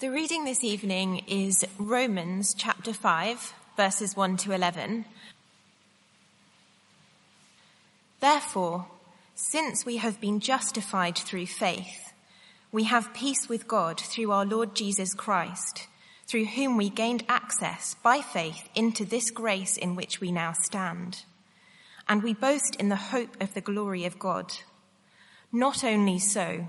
The reading this evening is Romans chapter 5, verses 1 to 11. Therefore, since we have been justified through faith, we have peace with God through our Lord Jesus Christ, through whom we gained access by faith into this grace in which we now stand. And we boast in the hope of the glory of God. Not only so,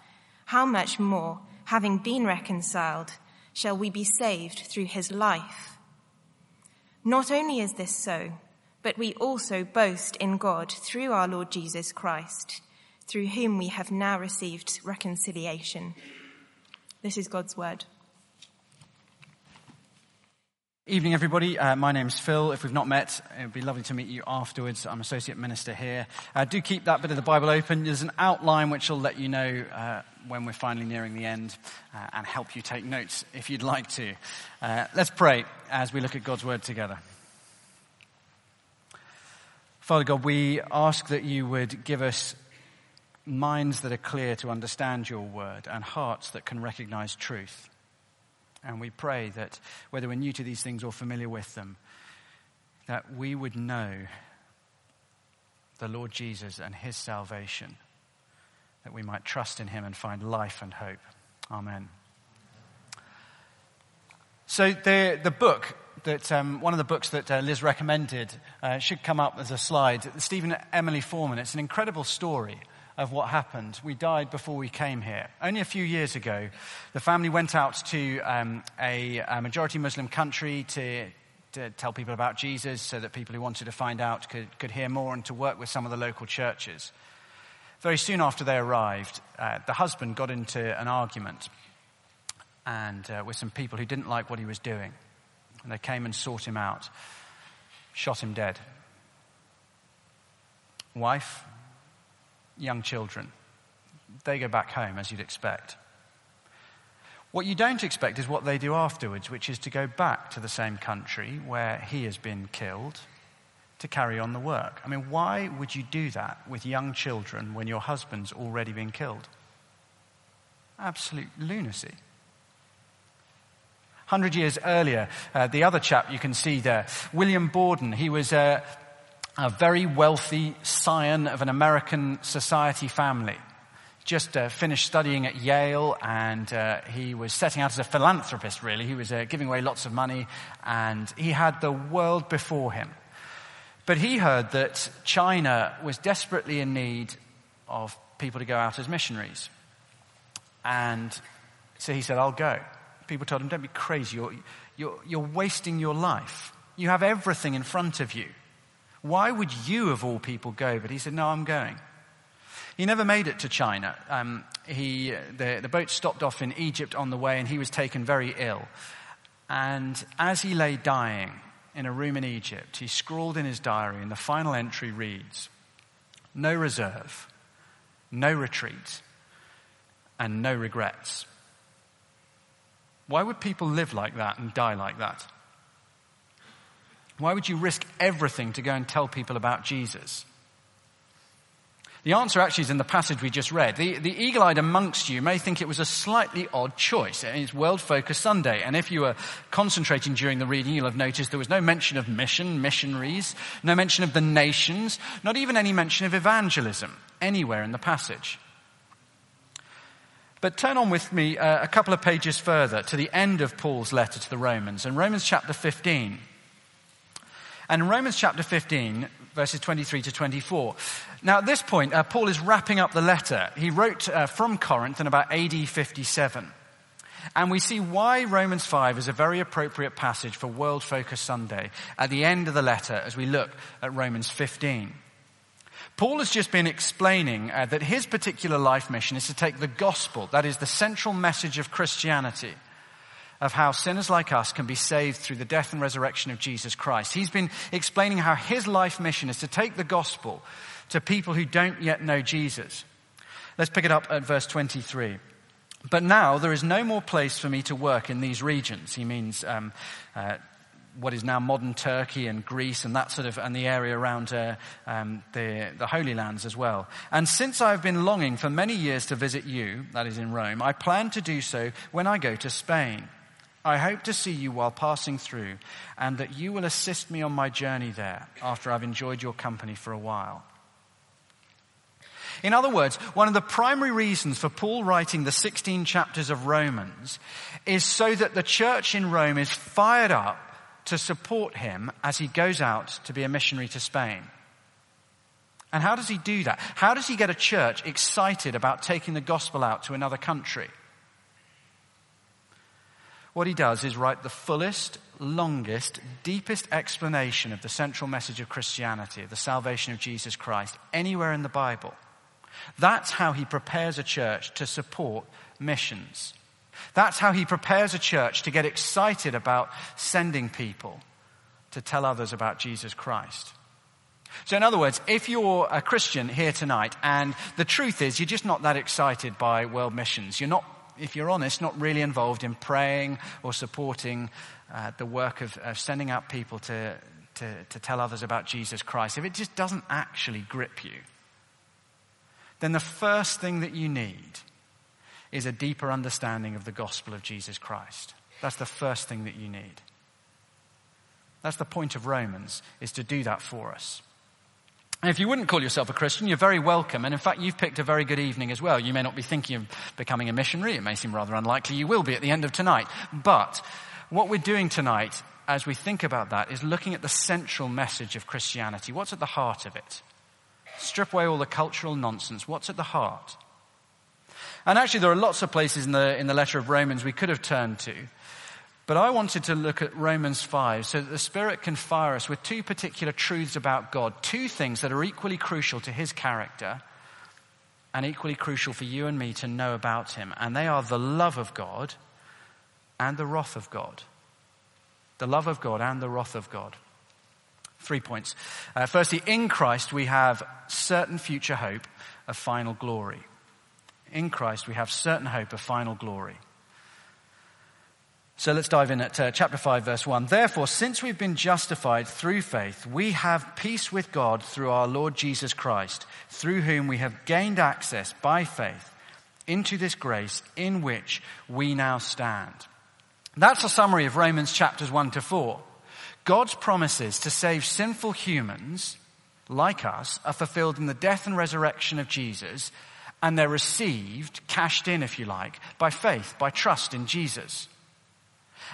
how much more, having been reconciled, shall we be saved through his life? Not only is this so, but we also boast in God through our Lord Jesus Christ, through whom we have now received reconciliation. This is God's word. Evening, everybody. Uh, my name's Phil. If we've not met, it would be lovely to meet you afterwards. I'm associate minister here. Uh, do keep that bit of the Bible open. There's an outline which will let you know uh, when we're finally nearing the end uh, and help you take notes if you'd like to. Uh, let's pray as we look at God's word together. Father God, we ask that you would give us minds that are clear to understand your word and hearts that can recognize truth. And we pray that whether we're new to these things or familiar with them, that we would know the Lord Jesus and his salvation, that we might trust in him and find life and hope. Amen. So the, the book that, um, one of the books that uh, Liz recommended uh, should come up as a slide. Stephen Emily Foreman. It's an incredible story of what happened. We died before we came here. Only a few years ago, the family went out to um, a, a, majority Muslim country to, to, tell people about Jesus so that people who wanted to find out could, could hear more and to work with some of the local churches. Very soon after they arrived, uh, the husband got into an argument and uh, with some people who didn't like what he was doing. And they came and sought him out, shot him dead. Wife young children. They go back home, as you'd expect. What you don't expect is what they do afterwards, which is to go back to the same country where he has been killed to carry on the work. I mean, why would you do that with young children when your husband's already been killed? Absolute lunacy. Hundred years earlier, uh, the other chap you can see there, William Borden, he was uh, a very wealthy scion of an American society family. Just uh, finished studying at Yale and uh, he was setting out as a philanthropist, really. He was uh, giving away lots of money and he had the world before him. But he heard that China was desperately in need of people to go out as missionaries. And so he said, I'll go. People told him, don't be crazy. You're, you're, you're wasting your life. You have everything in front of you. Why would you, of all people, go? But he said, No, I'm going. He never made it to China. Um, he, the, the boat stopped off in Egypt on the way, and he was taken very ill. And as he lay dying in a room in Egypt, he scrawled in his diary, and the final entry reads No reserve, no retreat, and no regrets. Why would people live like that and die like that? Why would you risk everything to go and tell people about Jesus? The answer actually is in the passage we just read. The, the eagle eyed amongst you may think it was a slightly odd choice. It's World Focus Sunday. And if you were concentrating during the reading, you'll have noticed there was no mention of mission, missionaries, no mention of the nations, not even any mention of evangelism anywhere in the passage. But turn on with me uh, a couple of pages further to the end of Paul's letter to the Romans, in Romans chapter 15. And in Romans chapter 15, verses 23 to 24. Now, at this point, uh, Paul is wrapping up the letter. He wrote uh, from Corinth in about AD 57. And we see why Romans 5 is a very appropriate passage for World Focus Sunday at the end of the letter as we look at Romans 15. Paul has just been explaining uh, that his particular life mission is to take the gospel, that is the central message of Christianity, of how sinners like us can be saved through the death and resurrection of Jesus Christ. He's been explaining how his life mission is to take the gospel to people who don't yet know Jesus. Let's pick it up at verse 23. But now there is no more place for me to work in these regions. He means um, uh, what is now modern Turkey and Greece and that sort of, and the area around uh, um, the, the Holy Lands as well. And since I've been longing for many years to visit you, that is in Rome, I plan to do so when I go to Spain. I hope to see you while passing through and that you will assist me on my journey there after I've enjoyed your company for a while. In other words, one of the primary reasons for Paul writing the 16 chapters of Romans is so that the church in Rome is fired up to support him as he goes out to be a missionary to Spain. And how does he do that? How does he get a church excited about taking the gospel out to another country? What he does is write the fullest, longest, deepest explanation of the central message of Christianity, the salvation of Jesus Christ, anywhere in the Bible. That's how he prepares a church to support missions. That's how he prepares a church to get excited about sending people to tell others about Jesus Christ. So in other words, if you're a Christian here tonight and the truth is you're just not that excited by world missions, you're not, if you're honest, not really involved in praying or supporting uh, the work of, of, sending out people to, to, to tell others about Jesus Christ, if it just doesn't actually grip you, then the first thing that you need is a deeper understanding of the gospel of Jesus Christ. That's the first thing that you need. That's the point of Romans, is to do that for us. And if you wouldn't call yourself a Christian, you're very welcome. And in fact, you've picked a very good evening as well. You may not be thinking of becoming a missionary. It may seem rather unlikely you will be at the end of tonight. But what we're doing tonight, as we think about that, is looking at the central message of Christianity. What's at the heart of it? Strip away all the cultural nonsense. What's at the heart? And actually, there are lots of places in the, in the letter of Romans we could have turned to. But I wanted to look at Romans 5 so that the Spirit can fire us with two particular truths about God, two things that are equally crucial to His character and equally crucial for you and me to know about Him. And they are the love of God and the wrath of God. The love of God and the wrath of God. Three points. Uh, firstly, in Christ we have certain future hope of final glory in Christ, we have certain hope of final glory. So let's dive in at uh, chapter 5, verse 1. Therefore, since we've been justified through faith, we have peace with God through our Lord Jesus Christ, through whom we have gained access by faith into this grace in which we now stand. That's a summary of Romans chapters 1 to 4. God's promises to save sinful humans like us are fulfilled in the death and resurrection of Jesus and they're received, cashed in, if you like, by faith, by trust in Jesus.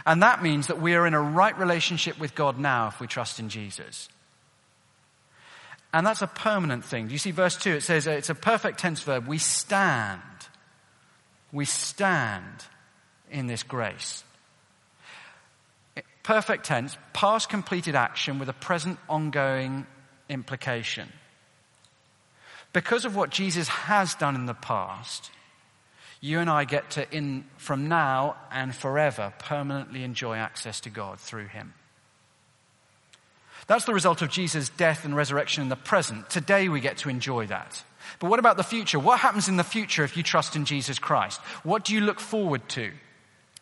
And that means that we are in a right relationship with God now if we trust in Jesus. And that's a permanent thing. Do you see verse 2? It says uh, it's a perfect tense verb. We stand. We stand in this grace. Perfect tense, past completed action with a present ongoing implication. Because of what Jesus has done in the past, you and I get to, in, from now and forever, permanently enjoy access to God through Him. That's the result of Jesus' death and resurrection in the present. Today we get to enjoy that. But what about the future? What happens in the future if you trust in Jesus Christ? What do you look forward to?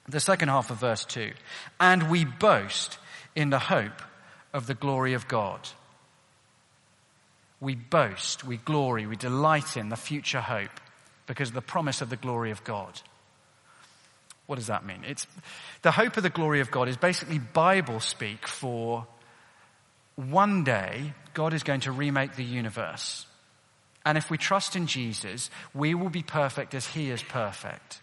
The second half of verse 2. And we boast in the hope of the glory of God we boast, we glory, we delight in the future hope because of the promise of the glory of God. What does that mean? It's the hope of the glory of God is basically Bible speak for one day God is going to remake the universe And if we trust in Jesus, we will be perfect as he is perfect.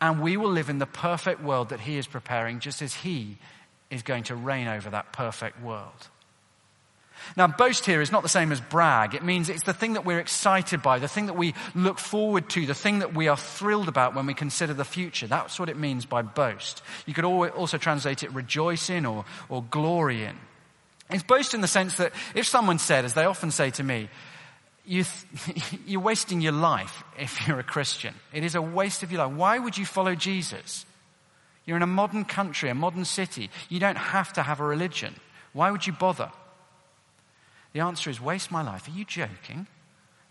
And we will live in the perfect world that he is preparing, just as he is going to reign over that perfect world. Now, boast here is not the same as brag. It means it's the thing that we're excited by, the thing that we look forward to, the thing that we are thrilled about when we consider the future. That's what it means by boast. You could also translate it rejoice in or, or glory in. It's boast in the sense that if someone said, as they often say to me, you are wasting your life if you're a Christian. It is a waste of your life. Why would you follow Jesus? You're in a modern country, a modern city. You don't have to have a religion. Why would you bother? The answer is waste my life. Are you joking?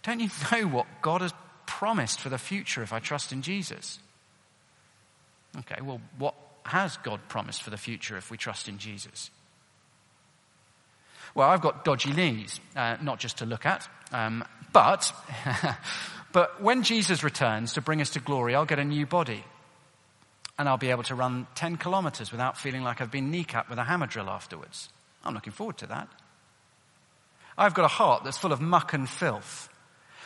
Don't you know what God has promised for the future if I trust in Jesus? Okay, well, what has God promised for the future if we trust in Jesus? Well, I've got dodgy knees, uh, not just to look at, um, but, but when Jesus returns to bring us to glory, I'll get a new body. And I'll be able to run 10 kilometers without feeling like I've been kneecapped with a hammer drill afterwards. I'm looking forward to that. I've got a heart that's full of muck and filth.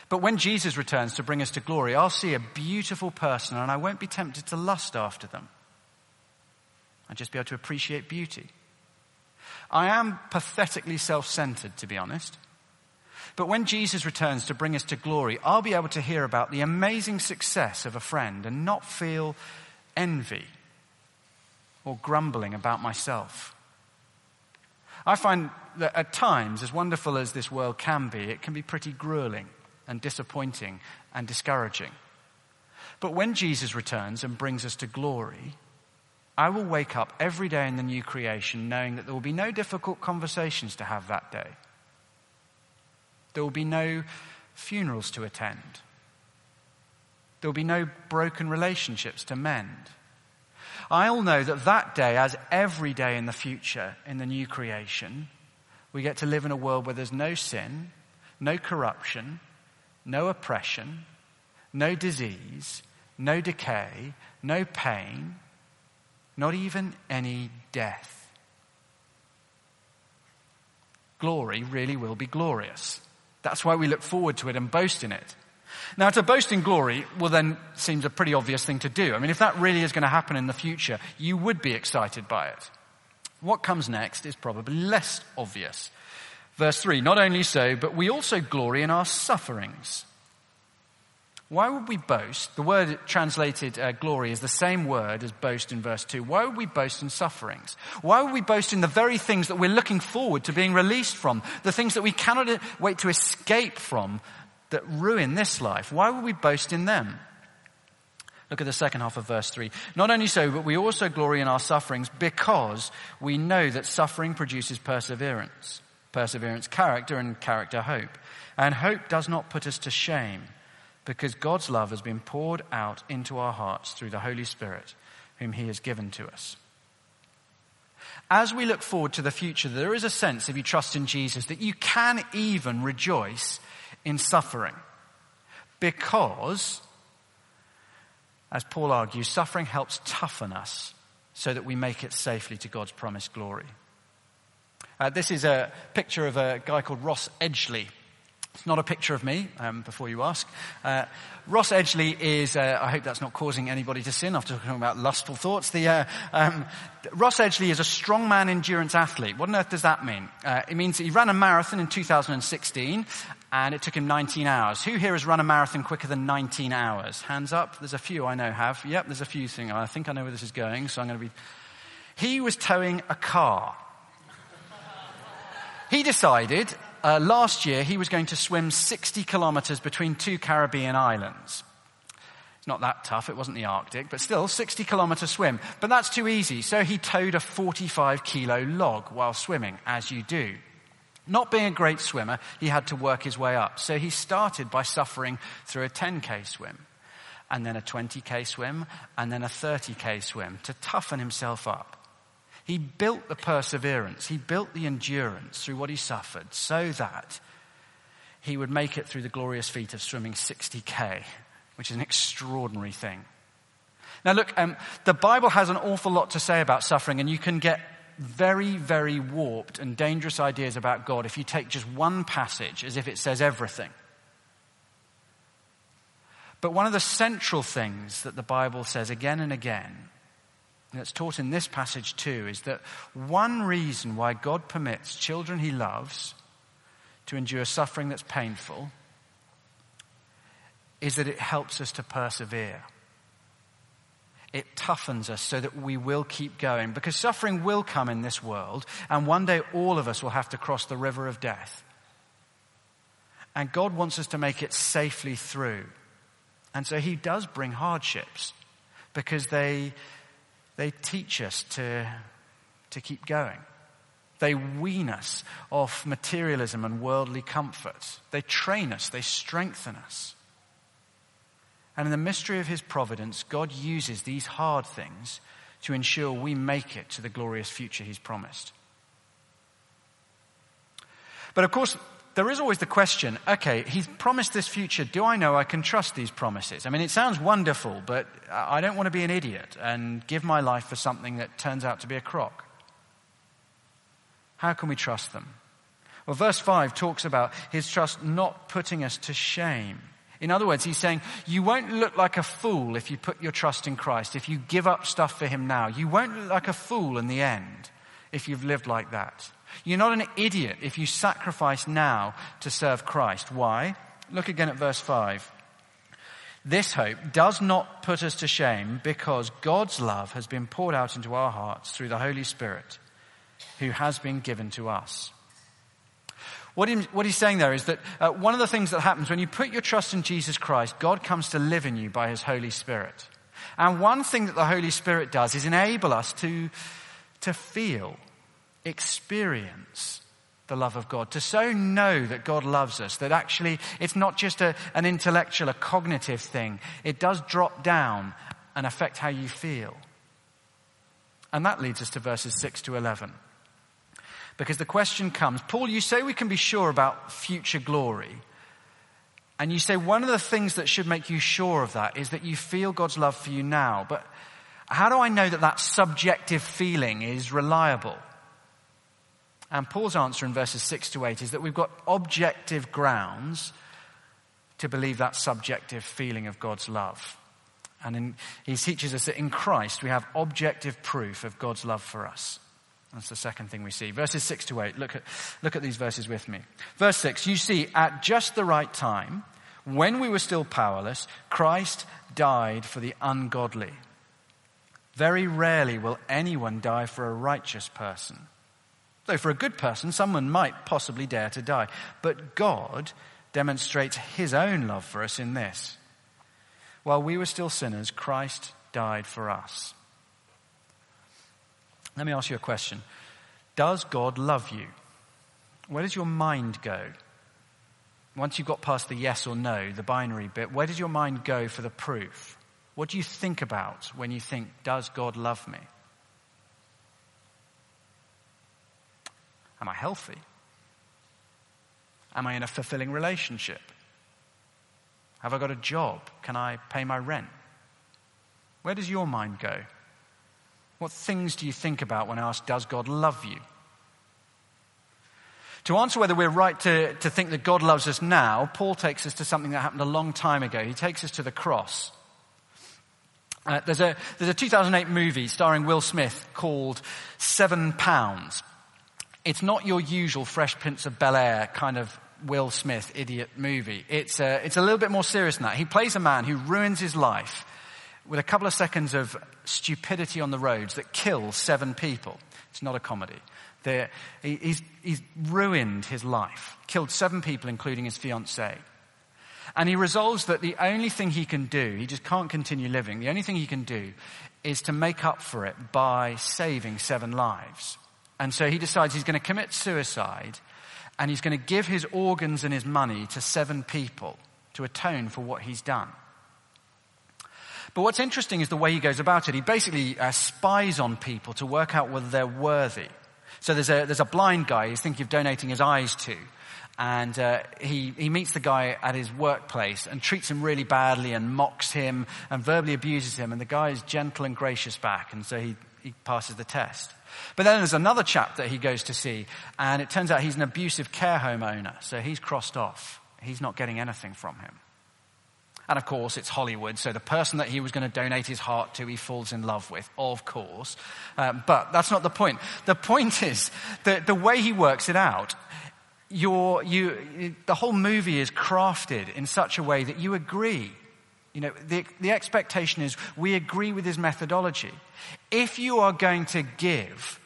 But when Jesus returns to bring us to glory, I'll see a beautiful person and I won't be tempted to lust after them. I'll just be able to appreciate beauty. I am pathetically self centered, to be honest. But when Jesus returns to bring us to glory, I'll be able to hear about the amazing success of a friend and not feel envy or grumbling about myself. I find that at times, as wonderful as this world can be, it can be pretty grueling and disappointing and discouraging. But when Jesus returns and brings us to glory, I will wake up every day in the new creation knowing that there will be no difficult conversations to have that day. There will be no funerals to attend. There will be no broken relationships to mend. I'll know that that day, as every day in the future in the new creation, we get to live in a world where there's no sin, no corruption, no oppression, no disease, no decay, no pain, not even any death. Glory really will be glorious. That's why we look forward to it and boast in it. Now, to boast in glory, well, then seems a pretty obvious thing to do. I mean, if that really is going to happen in the future, you would be excited by it. What comes next is probably less obvious. Verse 3 Not only so, but we also glory in our sufferings why would we boast? The word translated uh, glory is the same word as boast in verse 2. Why would we boast in sufferings? Why would we boast in the very things that we're looking forward to being released from? The things that we cannot uh, wait to escape from that ruin this life? Why would we boast in them? Look at the second half of verse 3. Not only so, but we also glory in our sufferings because we know that suffering produces perseverance. Perseverance, character, and character, hope. And hope does not put us to shame because God's love has been poured out into our hearts through the Holy Spirit, whom He has given to us. As we look forward to the future, there is a sense, if you trust in Jesus, that you can even rejoice in suffering. Because, as Paul argues, suffering helps toughen us so that we make it safely to God's promised glory. Uh, this is a picture of a guy called Ross Edgley. It's not a picture of me, um, before you ask. Uh, Ross Edgley is, uh, I hope that's not causing anybody to sin after talking about lustful thoughts. The, uh, um, Ross Edgley is a strongman endurance athlete. What on earth does that mean? Uh, it means he ran a marathon in 2016 and it took him 19 hours. Who here has run a marathon quicker than 19 hours? Hands up. There's a few I know have. Yep, there's a few things. I think I know where this is going, so I'm going to be. He was towing a car. He decided uh, last year he was going to swim 60 kilometers between two Caribbean islands. It's not that tough, it wasn't the Arctic, but still 60 kilometer swim. But that's too easy, so he towed a 45 kilo log while swimming, as you do. Not being a great swimmer, he had to work his way up. So he started by suffering through a 10k swim, and then a 20k swim, and then a 30k swim to toughen himself up. He built the perseverance, he built the endurance through what he suffered so that he would make it through the glorious feat of swimming 60k, which is an extraordinary thing. Now, look, um, the Bible has an awful lot to say about suffering, and you can get very, very warped and dangerous ideas about God if you take just one passage as if it says everything. But one of the central things that the Bible says again and again, it's taught in this passage too, is that one reason why God permits children he loves to endure suffering that's painful is that it helps us to persevere. It toughens us so that we will keep going because suffering will come in this world and one day all of us will have to cross the river of death. And God wants us to make it safely through. And so he does bring hardships because they, they teach us to, to keep going. They wean us off materialism and worldly comforts. They train us, they strengthen us. And in the mystery of his providence, God uses these hard things to ensure we make it to the glorious future he's promised. But of course, there is always the question okay, he's promised this future. Do I know I can trust these promises? I mean, it sounds wonderful, but I don't want to be an idiot and give my life for something that turns out to be a crock. How can we trust them? Well, verse 5 talks about his trust not putting us to shame. In other words, he's saying, you won't look like a fool if you put your trust in Christ, if you give up stuff for him now. You won't look like a fool in the end if you've lived like that. You're not an idiot if you sacrifice now to serve Christ. Why? Look again at verse 5. This hope does not put us to shame because God's love has been poured out into our hearts through the Holy Spirit who has been given to us. What, he, what he's saying there is that uh, one of the things that happens when you put your trust in Jesus Christ, God comes to live in you by his Holy Spirit. And one thing that the Holy Spirit does is enable us to, to feel, experience the love of God, to so know that God loves us, that actually it's not just a, an intellectual, a cognitive thing. It does drop down and affect how you feel. And that leads us to verses 6 to 11. Because the question comes, Paul, you say we can be sure about future glory. And you say one of the things that should make you sure of that is that you feel God's love for you now. But how do I know that that subjective feeling is reliable? And Paul's answer in verses 6 to 8 is that we've got objective grounds to believe that subjective feeling of God's love. And in, he teaches us that in Christ we have objective proof of God's love for us. That's the second thing we see. Verses 6 to 8. Look at, look at these verses with me. Verse 6. You see, at just the right time, when we were still powerless, Christ died for the ungodly. Very rarely will anyone die for a righteous person. Though for a good person, someone might possibly dare to die. But God demonstrates his own love for us in this. While we were still sinners, Christ died for us. Let me ask you a question. Does God love you? Where does your mind go? Once you've got past the yes or no, the binary bit, where does your mind go for the proof? What do you think about when you think, does God love me? Am I healthy? Am I in a fulfilling relationship? Have I got a job? Can I pay my rent? Where does your mind go? What things do you think about when asked, Does God love you? To answer whether we're right to, to think that God loves us now, Paul takes us to something that happened a long time ago. He takes us to the cross. Uh, there's, a, there's a 2008 movie starring Will Smith called Seven Pounds. It's not your usual Fresh Prince of Bel Air kind of Will Smith idiot movie. It's a, it's a little bit more serious than that. He plays a man who ruins his life with a couple of seconds of stupidity on the roads that kills seven people. It's not a comedy. He's, he's ruined his life, killed seven people, including his fiancée. And he resolves that the only thing he can do, he just can't continue living, the only thing he can do is to make up for it by saving seven lives. And so he decides he's going to commit suicide and he's going to give his organs and his money to seven people to atone for what he's done. But what's interesting is the way he goes about it. He basically uh, spies on people to work out whether they're worthy. So there's a, there's a blind guy he's thinking of donating his eyes to. And uh, he, he meets the guy at his workplace and treats him really badly and mocks him and verbally abuses him. And the guy is gentle and gracious back. And so he, he passes the test. But then there's another chap that he goes to see. And it turns out he's an abusive care home owner. So he's crossed off. He's not getting anything from him. And of course, it's Hollywood, so the person that he was going to donate his heart to, he falls in love with, of course. Um, but that's not the point. The point is that the way he works it out, you, the whole movie is crafted in such a way that you agree. You know, the, the expectation is we agree with his methodology. If you are going to give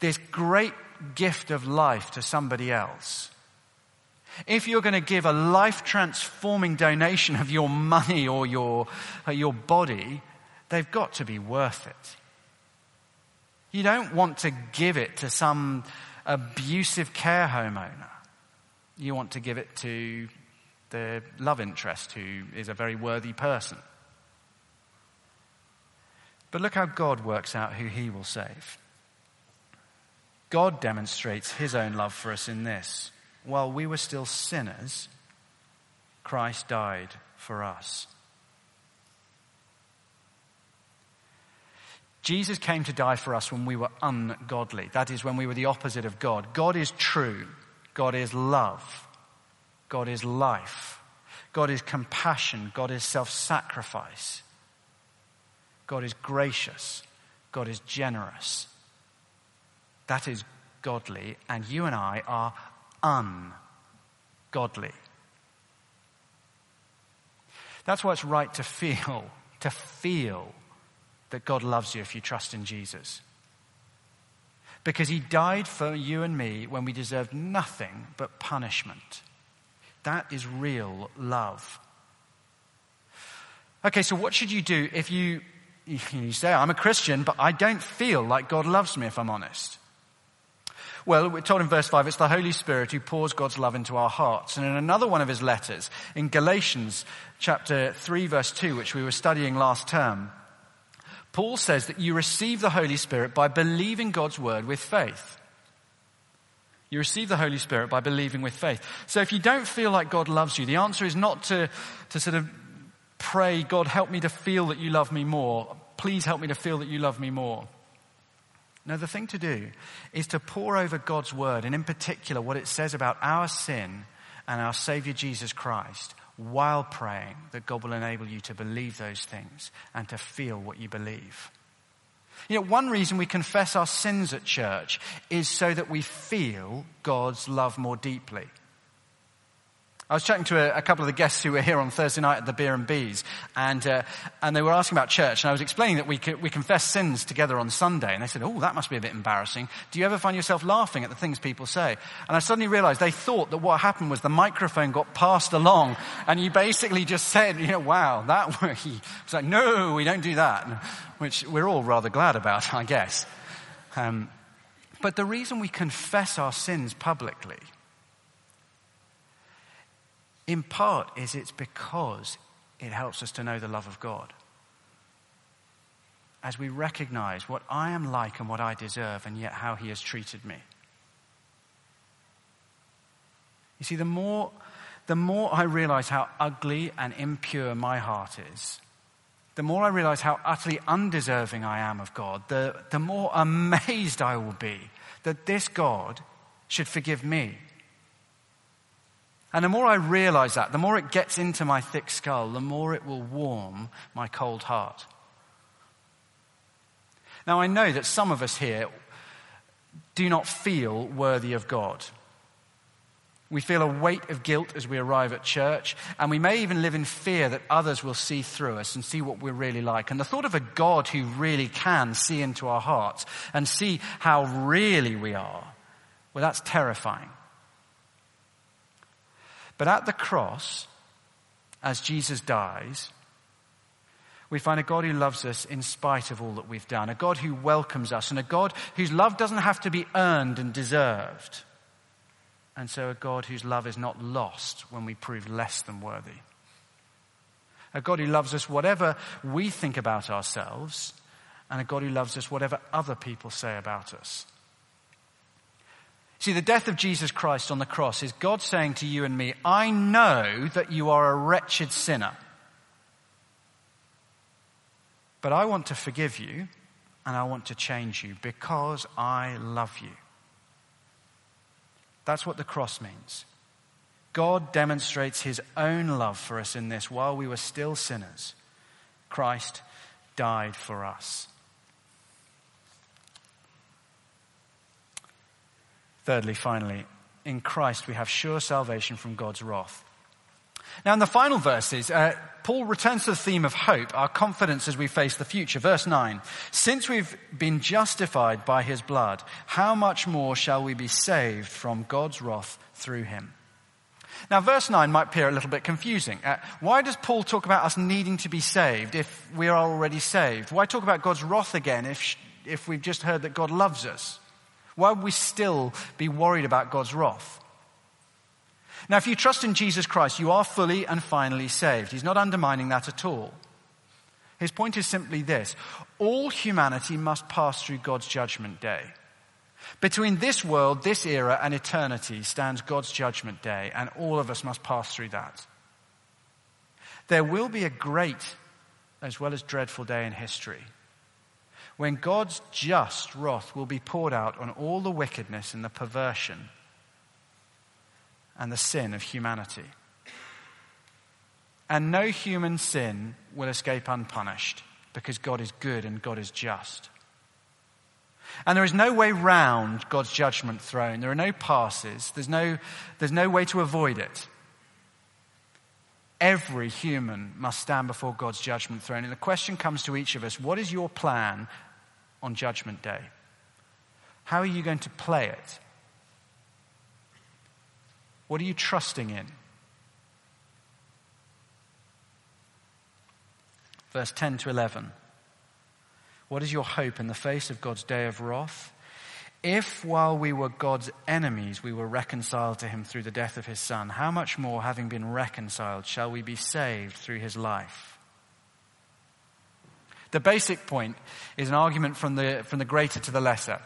this great gift of life to somebody else, if you're going to give a life transforming donation of your money or your, or your body, they've got to be worth it. You don't want to give it to some abusive care home owner. You want to give it to the love interest who is a very worthy person. But look how God works out who he will save. God demonstrates his own love for us in this while we were still sinners, Christ died for us. Jesus came to die for us when we were ungodly. That is, when we were the opposite of God. God is true. God is love. God is life. God is compassion. God is self sacrifice. God is gracious. God is generous. That is godly, and you and I are ungodly. That's why it's right to feel, to feel that God loves you if you trust in Jesus. Because he died for you and me when we deserved nothing but punishment. That is real love. Okay, so what should you do if you, you say, I'm a Christian, but I don't feel like God loves me if I'm honest? Well, we're told in verse 5, it's the Holy Spirit who pours God's love into our hearts. And in another one of his letters, in Galatians chapter 3 verse 2, which we were studying last term, Paul says that you receive the Holy Spirit by believing God's word with faith. You receive the Holy Spirit by believing with faith. So if you don't feel like God loves you, the answer is not to, to sort of pray, God, help me to feel that you love me more. Please help me to feel that you love me more. No, the thing to do is to pore over God's word, and in particular, what it says about our sin and our Savior Jesus Christ, while praying that God will enable you to believe those things and to feel what you believe. You know, one reason we confess our sins at church is so that we feel God's love more deeply. I was chatting to a, a, couple of the guests who were here on Thursday night at the Beer and Bees, and, uh, and they were asking about church, and I was explaining that we, we confess sins together on Sunday, and they said, oh, that must be a bit embarrassing. Do you ever find yourself laughing at the things people say? And I suddenly realized they thought that what happened was the microphone got passed along, and you basically just said, you know, wow, that way. It's like, no, we don't do that, which we're all rather glad about, I guess. Um, but the reason we confess our sins publicly in part is it's because it helps us to know the love of God. As we recognize what I am like and what I deserve, and yet how He has treated me. You see, the more, the more I realize how ugly and impure my heart is, the more I realize how utterly undeserving I am of God, the, the more amazed I will be that this God should forgive me. And the more I realize that, the more it gets into my thick skull, the more it will warm my cold heart. Now, I know that some of us here do not feel worthy of God. We feel a weight of guilt as we arrive at church, and we may even live in fear that others will see through us and see what we're really like. And the thought of a God who really can see into our hearts and see how really we are, well, that's terrifying. But at the cross, as Jesus dies, we find a God who loves us in spite of all that we've done, a God who welcomes us, and a God whose love doesn't have to be earned and deserved. And so a God whose love is not lost when we prove less than worthy. A God who loves us whatever we think about ourselves, and a God who loves us whatever other people say about us. See, the death of Jesus Christ on the cross is God saying to you and me, I know that you are a wretched sinner. But I want to forgive you and I want to change you because I love you. That's what the cross means. God demonstrates his own love for us in this while we were still sinners. Christ died for us. Thirdly, finally, in Christ we have sure salvation from God's wrath. Now, in the final verses, uh, Paul returns to the theme of hope, our confidence as we face the future. Verse 9 Since we've been justified by his blood, how much more shall we be saved from God's wrath through him? Now, verse 9 might appear a little bit confusing. Uh, why does Paul talk about us needing to be saved if we are already saved? Why talk about God's wrath again if, if we've just heard that God loves us? Why would we still be worried about God's wrath? Now, if you trust in Jesus Christ, you are fully and finally saved. He's not undermining that at all. His point is simply this all humanity must pass through God's judgment day. Between this world, this era, and eternity stands God's judgment day, and all of us must pass through that. There will be a great as well as dreadful day in history when God's just wrath will be poured out on all the wickedness and the perversion and the sin of humanity. And no human sin will escape unpunished because God is good and God is just. And there is no way round God's judgment throne. There are no passes. There's no, there's no way to avoid it. Every human must stand before God's judgment throne. And the question comes to each of us what is your plan on Judgment Day? How are you going to play it? What are you trusting in? Verse 10 to 11. What is your hope in the face of God's day of wrath? If while we were God's enemies, we were reconciled to him through the death of his son, how much more, having been reconciled, shall we be saved through his life? The basic point is an argument from the, from the greater to the lesser.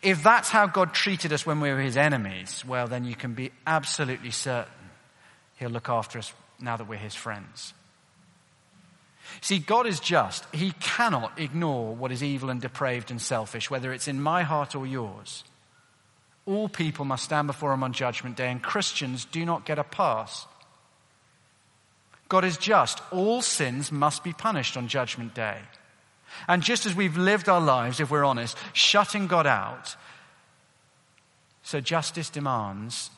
If that's how God treated us when we were his enemies, well, then you can be absolutely certain he'll look after us now that we're his friends. See, God is just. He cannot ignore what is evil and depraved and selfish, whether it's in my heart or yours. All people must stand before him on judgment day, and Christians do not get a pass. God is just. All sins must be punished on judgment day. And just as we've lived our lives, if we're honest, shutting God out, so justice demands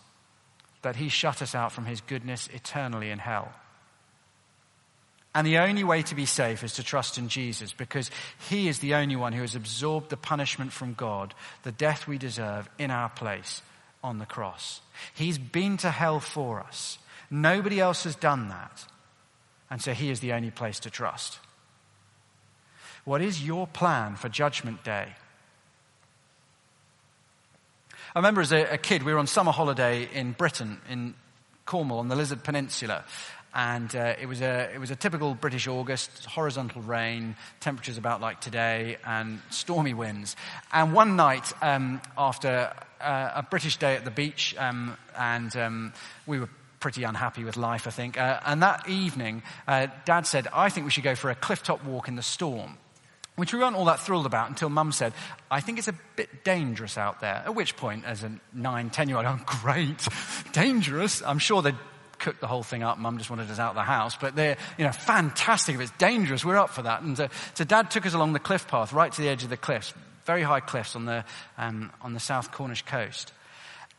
that he shut us out from his goodness eternally in hell. And the only way to be safe is to trust in Jesus because he is the only one who has absorbed the punishment from God, the death we deserve in our place on the cross. He's been to hell for us. Nobody else has done that. And so he is the only place to trust. What is your plan for Judgment Day? I remember as a, a, kid, we were on summer holiday in Britain, in Cornwall, on the Lizard Peninsula. And uh, it, was a, it was a typical British August, horizontal rain, temperatures about like today, and stormy winds. And one night, um, after uh, a British day at the beach, um, and um, we were pretty unhappy with life, I think. Uh, and that evening, uh, Dad said, I think we should go for a cliff top walk in the storm which we weren't all that thrilled about until mum said, I think it's a bit dangerous out there. At which point, as a nine, ten year old, I'm great, dangerous. I'm sure they'd cooked the whole thing up. Mum just wanted us out of the house, but they're, you know, fantastic. If it's dangerous, we're up for that. And uh, so dad took us along the cliff path, right to the edge of the cliffs, very high cliffs on the, um, on the south Cornish coast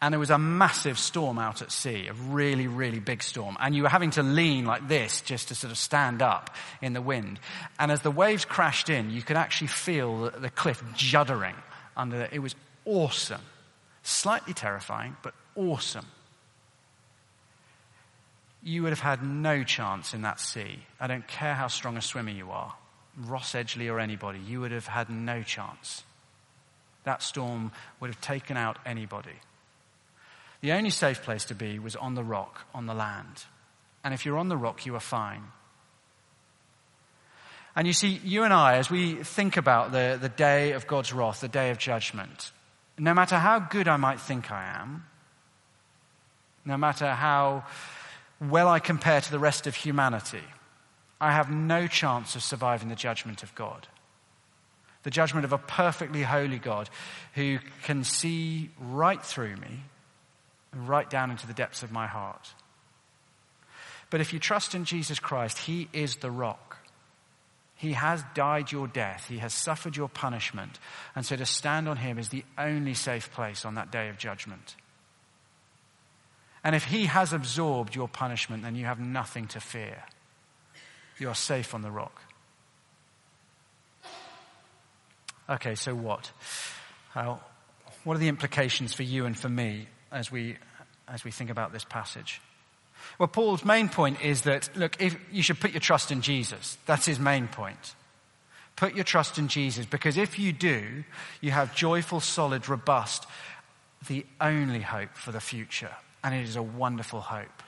and there was a massive storm out at sea, a really, really big storm. And you were having to lean like this just to sort of stand up in the wind. And as the waves crashed in, you could actually feel the, the cliff juddering under the, it was awesome. Slightly terrifying, but awesome. You would have had no chance in that sea. I don't care how strong a swimmer you are, Ross Edgley or anybody, you would have had no chance. That storm would have taken out anybody. The only safe place to be was on the rock, on the land. And if you're on the rock, you are fine. And you see, you and I, as we think about the, the day of God's wrath, the day of judgment, no matter how good I might think I am, no matter how well I compare to the rest of humanity, I have no chance of surviving the judgment of God. The judgment of a perfectly holy God who can see right through me right down into the depths of my heart. But if you trust in Jesus Christ, He is the rock. He has died your death. He has suffered your punishment. And so to stand on Him is the only safe place on that day of judgment. And if He has absorbed your punishment, then you have nothing to fear. You are safe on the rock. Okay, so what? Uh, what are the implications for you and for me as we, as we think about this passage? Well, Paul's main point is that, look, if you should put your trust in Jesus. That's his main point. Put your trust in Jesus because if you do, you have joyful, solid, robust, the only hope for the future. And it is a wonderful hope.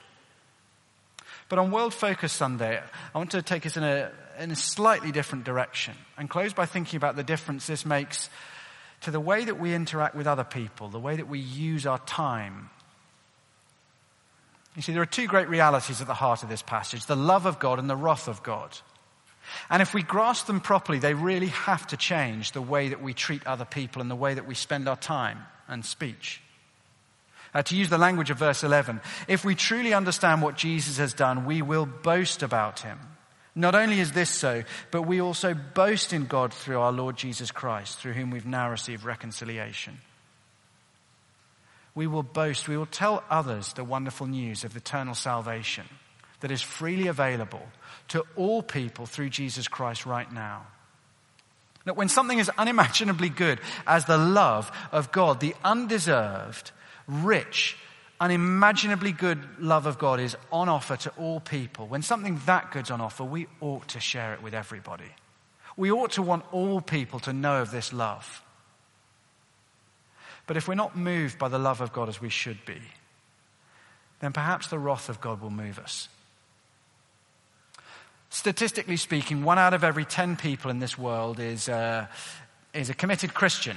But on World Focus Sunday, I want to take us in a, in a slightly different direction and close by thinking about the difference this makes to the way that we interact with other people, the way that we use our time, you see, there are two great realities at the heart of this passage the love of God and the wrath of God. And if we grasp them properly, they really have to change the way that we treat other people and the way that we spend our time and speech. Uh, to use the language of verse 11, if we truly understand what Jesus has done, we will boast about him. Not only is this so, but we also boast in God through our Lord Jesus Christ, through whom we've now received reconciliation we will boast, we will tell others the wonderful news of eternal salvation that is freely available to all people through Jesus Christ right now. That when something is unimaginably good as the love of God, the undeserved, rich, unimaginably good love of God is on offer to all people, when something that good's on offer, we ought to share it with everybody. We ought to want all people to know of this love. But if we're not moved by the love of God as we should be, then perhaps the wrath of God will move us. Statistically speaking, one out of every 10 people in this world is, uh, is a committed Christian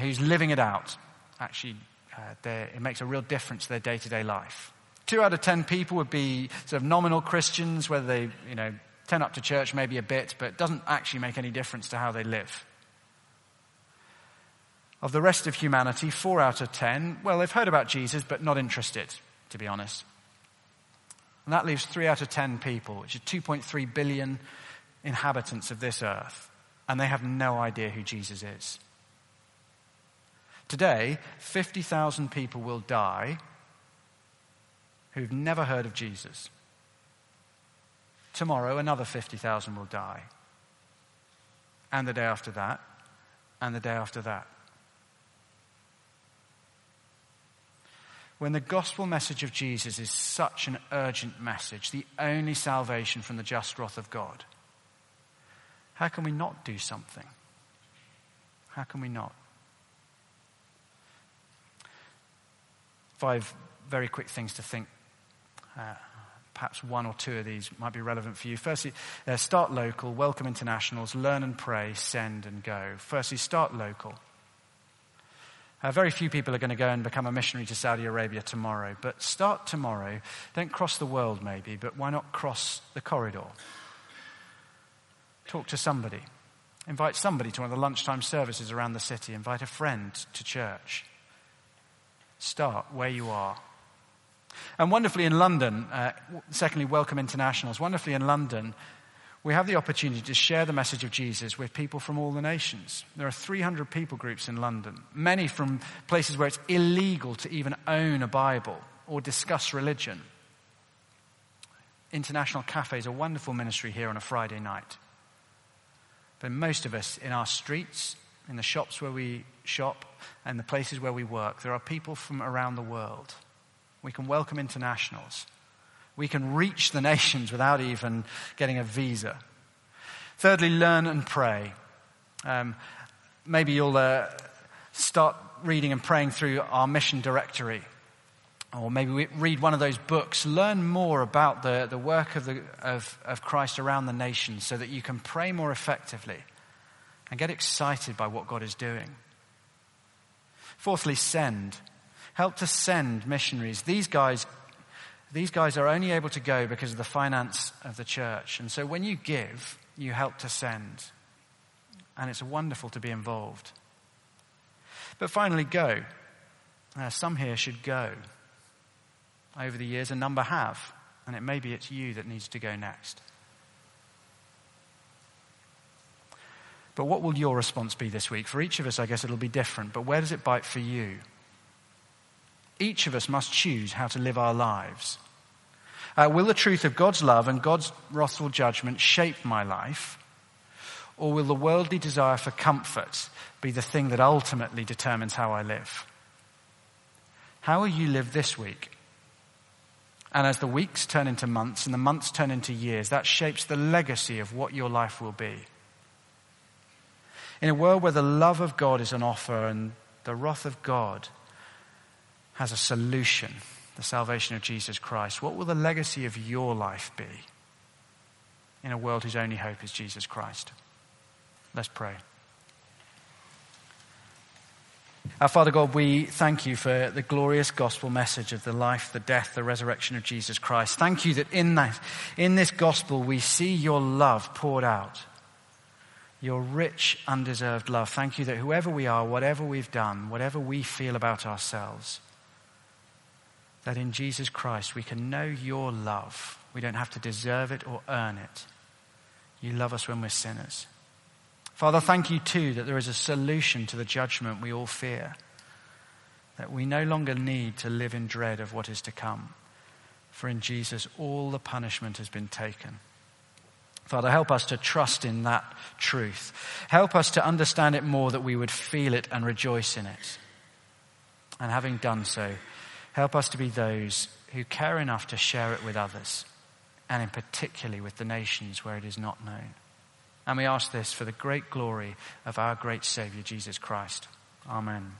who's living it out. Actually, Uh, it makes a real difference to their day to day life. Two out of 10 people would be sort of nominal Christians, whether they, you know, turn up to church maybe a bit, but it doesn't actually make any difference to how they live. Of the rest of humanity, four out of ten, well, they've heard about Jesus, but not interested, to be honest. And that leaves three out of ten people, which is 2.3 billion inhabitants of this earth, and they have no idea who Jesus is. Today, 50,000 people will die who've never heard of Jesus. Tomorrow, another 50,000 will die. And the day after that, and the day after that. when the gospel message of Jesus is such an urgent message, the only salvation from the just wrath of God, how can we not do something? How can we not? Five very quick things to think. Uh, perhaps one or two of these might be relevant for you. Firstly, uh, start local, welcome internationals, learn and pray, send and go. Firstly, start local. Uh, very few people are going to go and become a missionary to Saudi Arabia tomorrow, but start tomorrow. Don't cross the world, maybe, but why not cross the corridor? Talk to somebody. Invite somebody to one of the lunchtime services around the city. Invite a friend to church. Start where you are. And wonderfully in London, uh, secondly, welcome internationals. Wonderfully in London, we have the opportunity to share the message of Jesus with people from all the nations. There are 300 people groups in London, many from places where it's illegal to even own a Bible or discuss religion. International Cafe is a wonderful ministry here on a Friday night. But most of us in our streets, in the shops where we shop, and the places where we work, there are people from around the world. We can welcome internationals. We can reach the nations without even getting a visa. Thirdly, learn and pray. Um, maybe you'll uh, start reading and praying through our mission directory. Or maybe we read one of those books. Learn more about the, the work of, the, of, of Christ around the nations so that you can pray more effectively and get excited by what God is doing. Fourthly, send. Help to send missionaries. These guys these guys are only able to go because of the finance of the church. And so when you give, you help to send. And it's wonderful to be involved. But finally, go. Uh, some here should go. Over the years, a number have. And it may be it's you that needs to go next. But what will your response be this week? For each of us, I guess it'll be different. But where does it bite for you? Each of us must choose how to live our lives. Uh, will the truth of God's love and God's wrathful judgment shape my life? Or will the worldly desire for comfort be the thing that ultimately determines how I live? How will you live this week? And as the weeks turn into months and the months turn into years, that shapes the legacy of what your life will be. In a world where the love of God is an offer and the wrath of God has a solution, the salvation of Jesus Christ, what will the legacy of your life be in a world whose only hope is Jesus Christ? Let's pray. Our Father God, we thank you for the glorious gospel message of the life, the death, the resurrection of Jesus Christ. Thank you that in that, in this gospel, we see your love poured out. Your rich, undeserved love. Thank you that whoever we are, whatever we've done, whatever we feel about ourselves, that in Jesus Christ we can know your love. We don't have to deserve it or earn it. You love us when we're sinners. Father, thank you too that there is a solution to the judgment we all fear. That we no longer need to live in dread of what is to come. For in Jesus, all the punishment has been taken. Father, help us to trust in that truth. Help us to understand it more that we would feel it and rejoice in it. And having done so, help us to be those who care enough to share it with others, and in particularly with the nations where it is not known. And we ask this for the great glory of our great Savior, Jesus Christ. Amen.